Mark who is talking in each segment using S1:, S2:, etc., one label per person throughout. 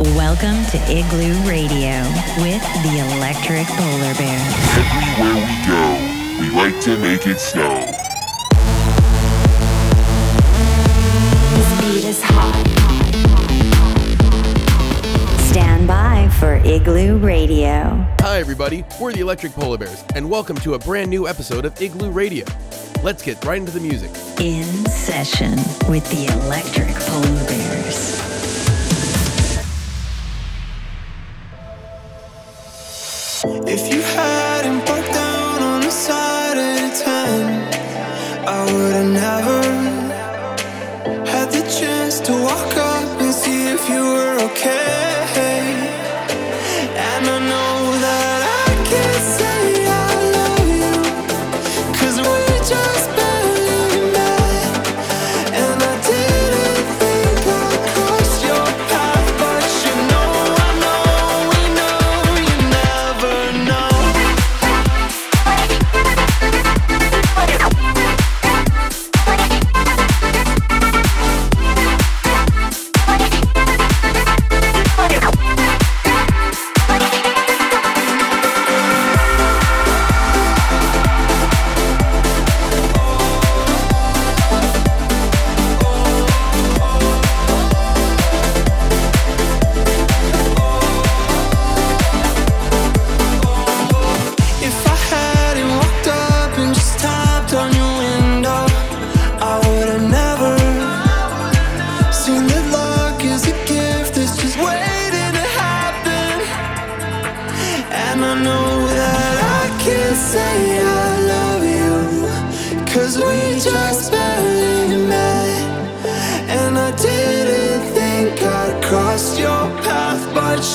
S1: Welcome to Igloo Radio with the Electric Polar Bear.
S2: Everywhere we go, we like to make it snow.
S1: This beat is hot. Stand by for Igloo Radio.
S3: Hi, everybody. We're the Electric Polar Bears, and welcome to a brand new episode of Igloo Radio. Let's get right into the music.
S1: In session with the Electric Polar Bears.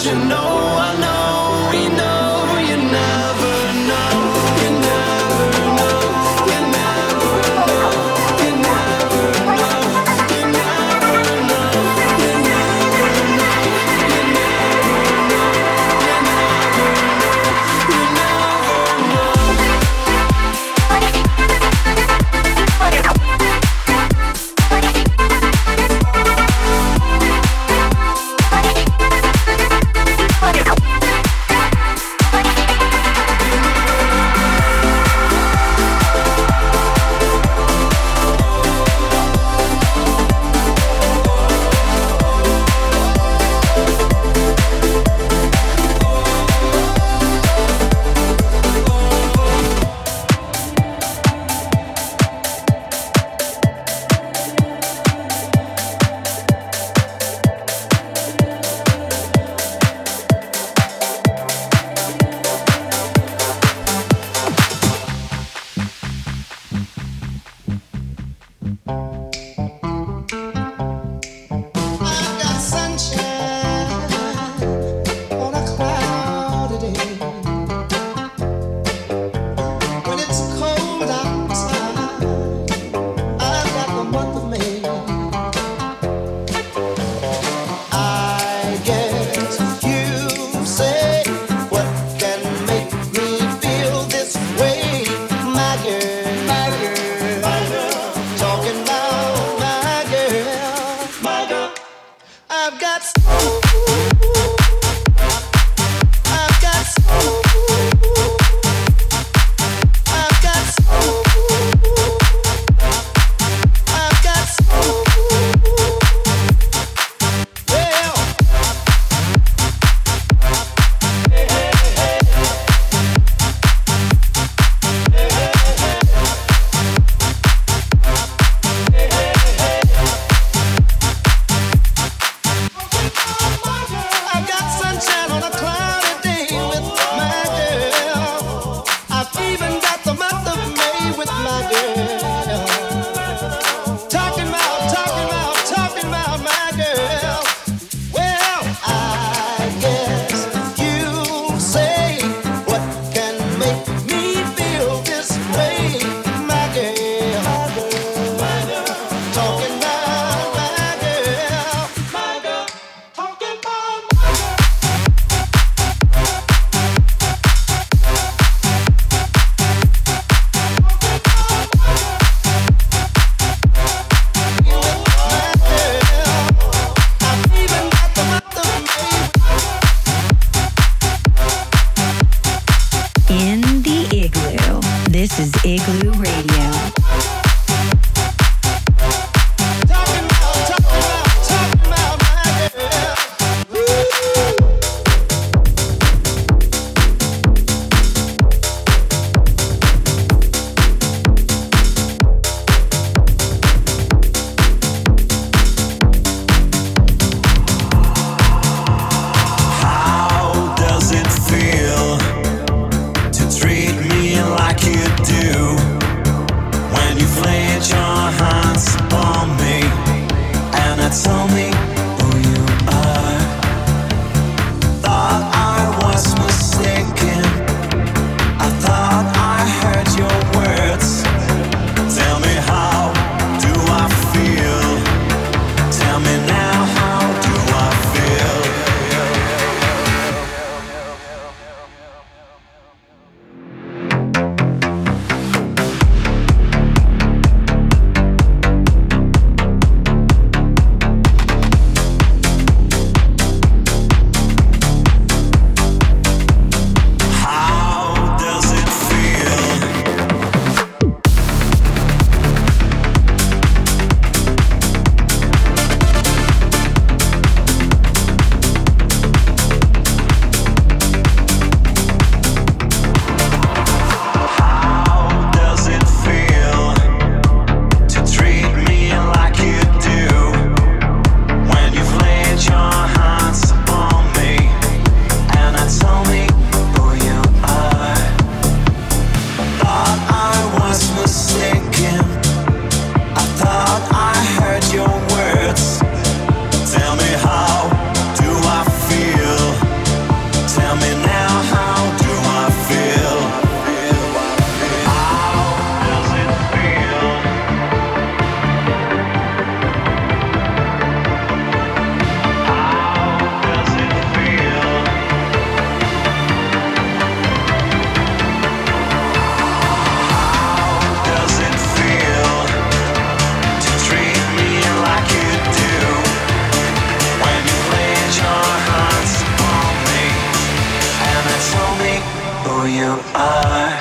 S4: you know I know Música you
S5: are.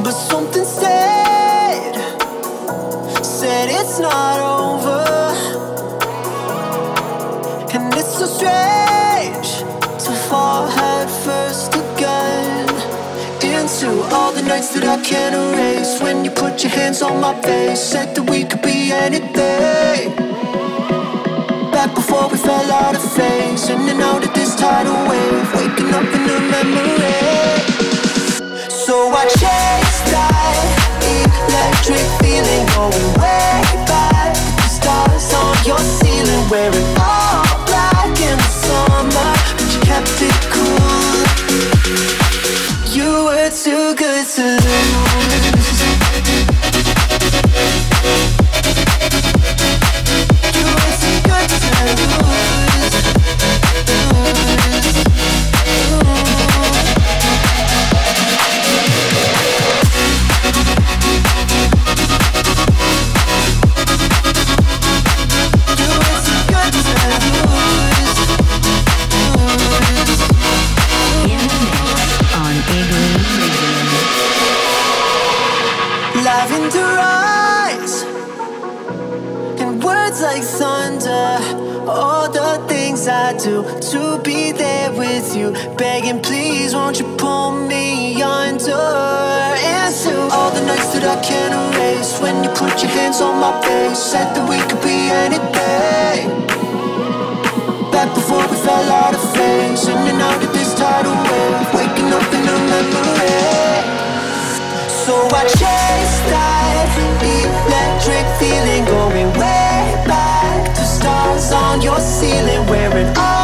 S5: But something said, said it's not over. And
S1: it's so
S6: strange to fall head first again into all the nights that I can't erase. When you put your hands on my face, said that we could be anything. Back before we fell out of phase, in and out that this tidal wave, waking up in a memory. So I chase that electric feeling, going way back. Stars on your ceiling, wearing all black in the summer, but you kept it cool. You were too good to lose. Put your hands on my face, said that we could be anything. Back before we fell out of phase, in and out of this tidal wave, waking up in a memory. So I chase that electric feeling going way back to stars on your ceiling, wearing all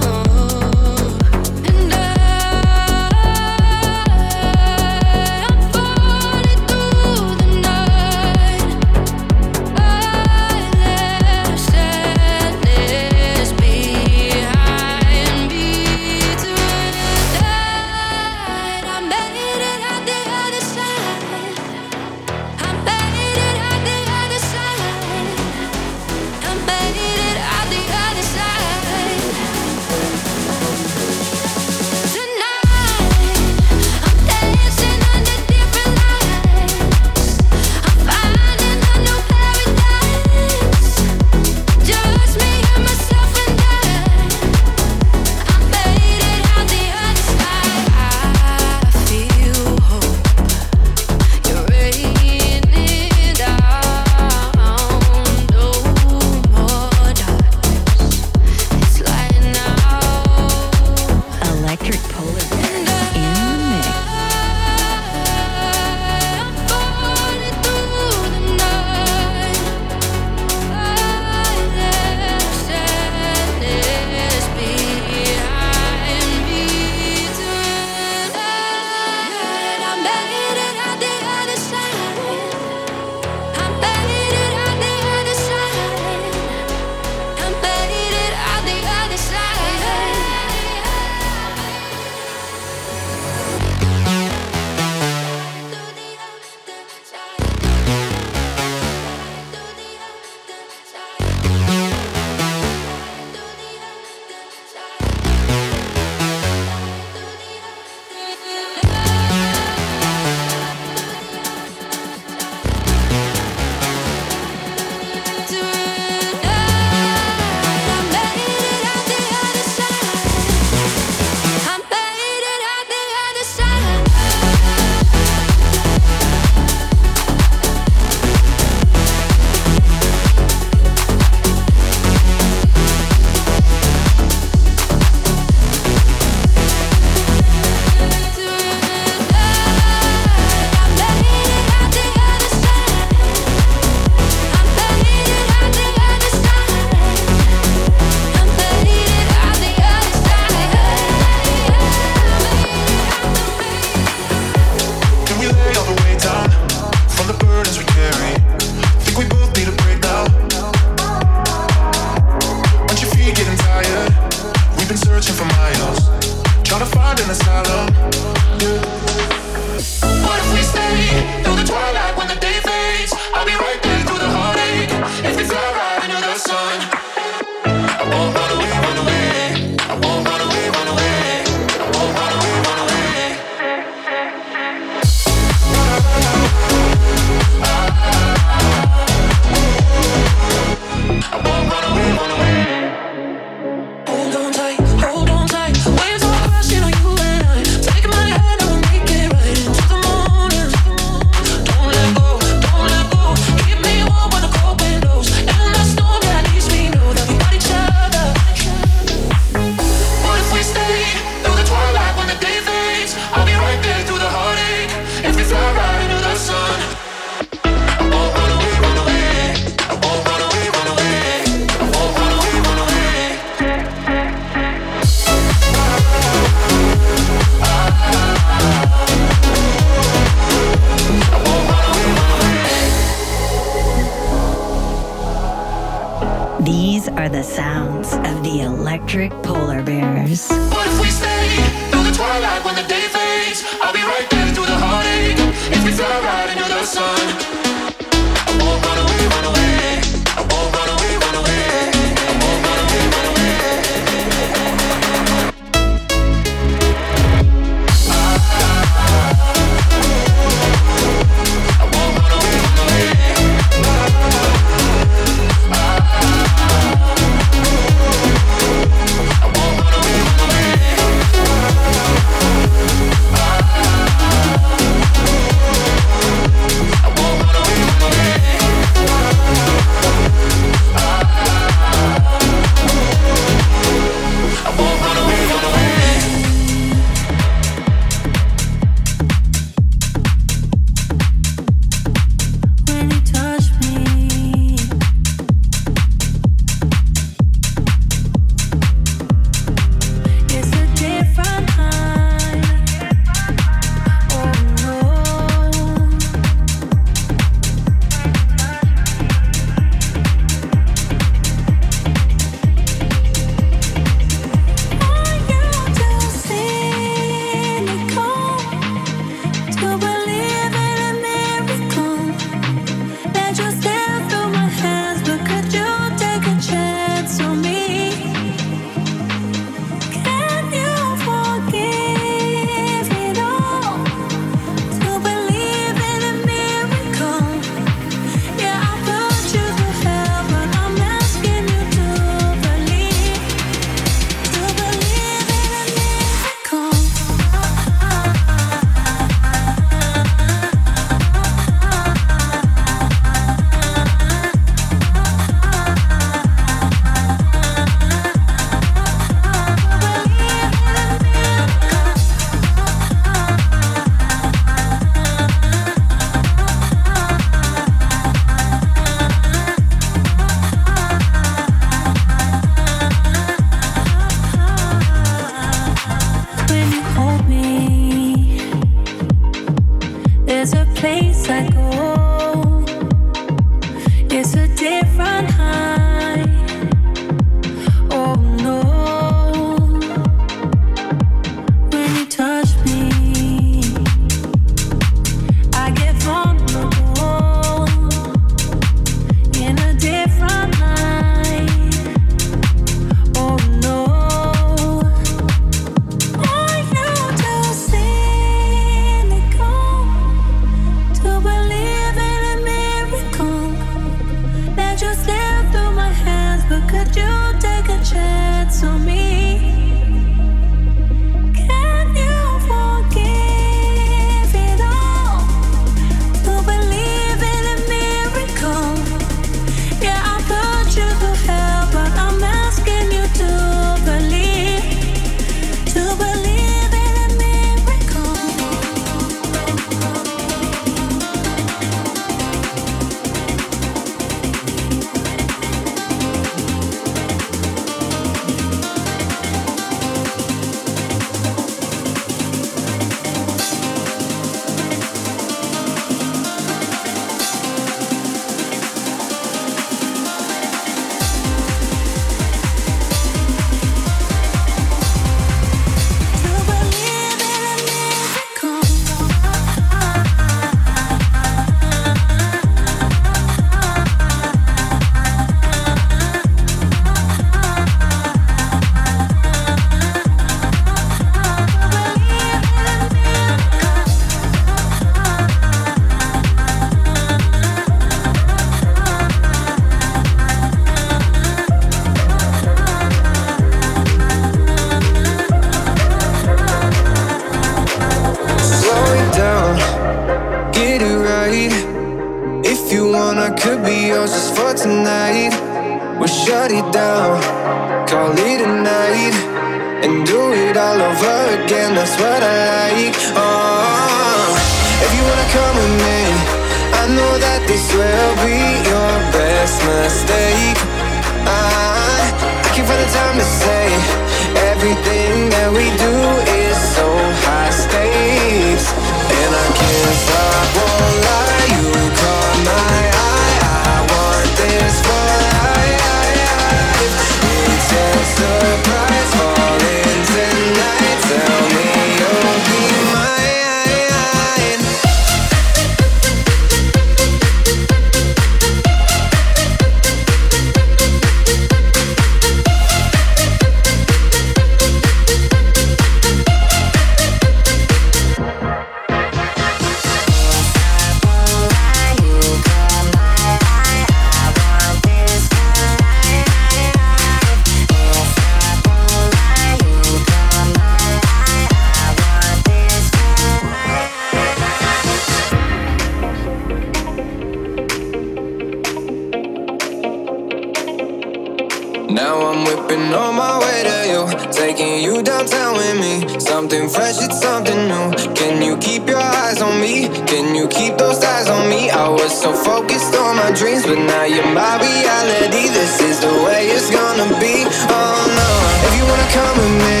S7: keep
S6: your
S8: eyes on me? Can you keep those eyes on me? I was so focused on my dreams, but now you're my reality. This is the way it's gonna be. Oh no, if you wanna come with me,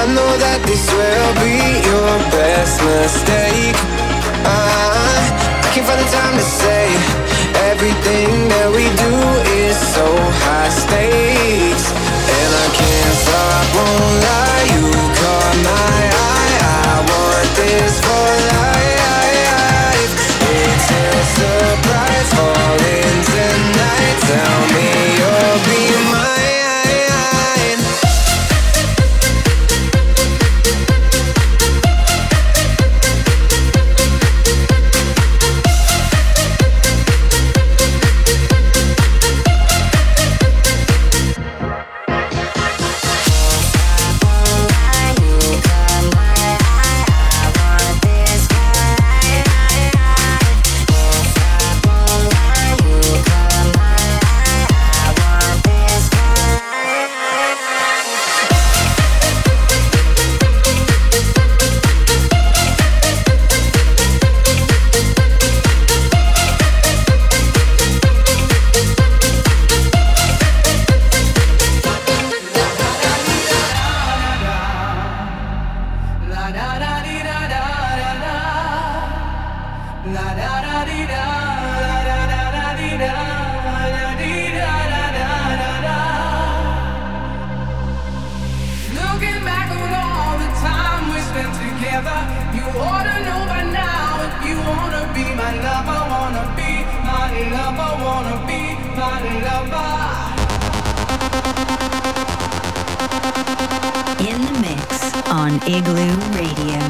S8: I know that this will be your best mistake. I, I can't find the time to say.
S1: Igloo Radio.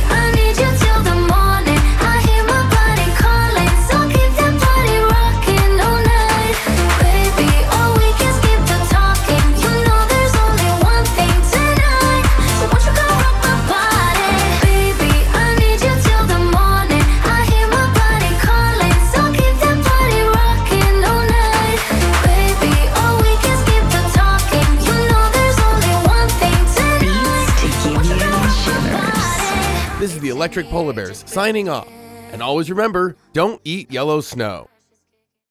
S3: Electric Polar Bears signing off. And always remember don't eat yellow snow.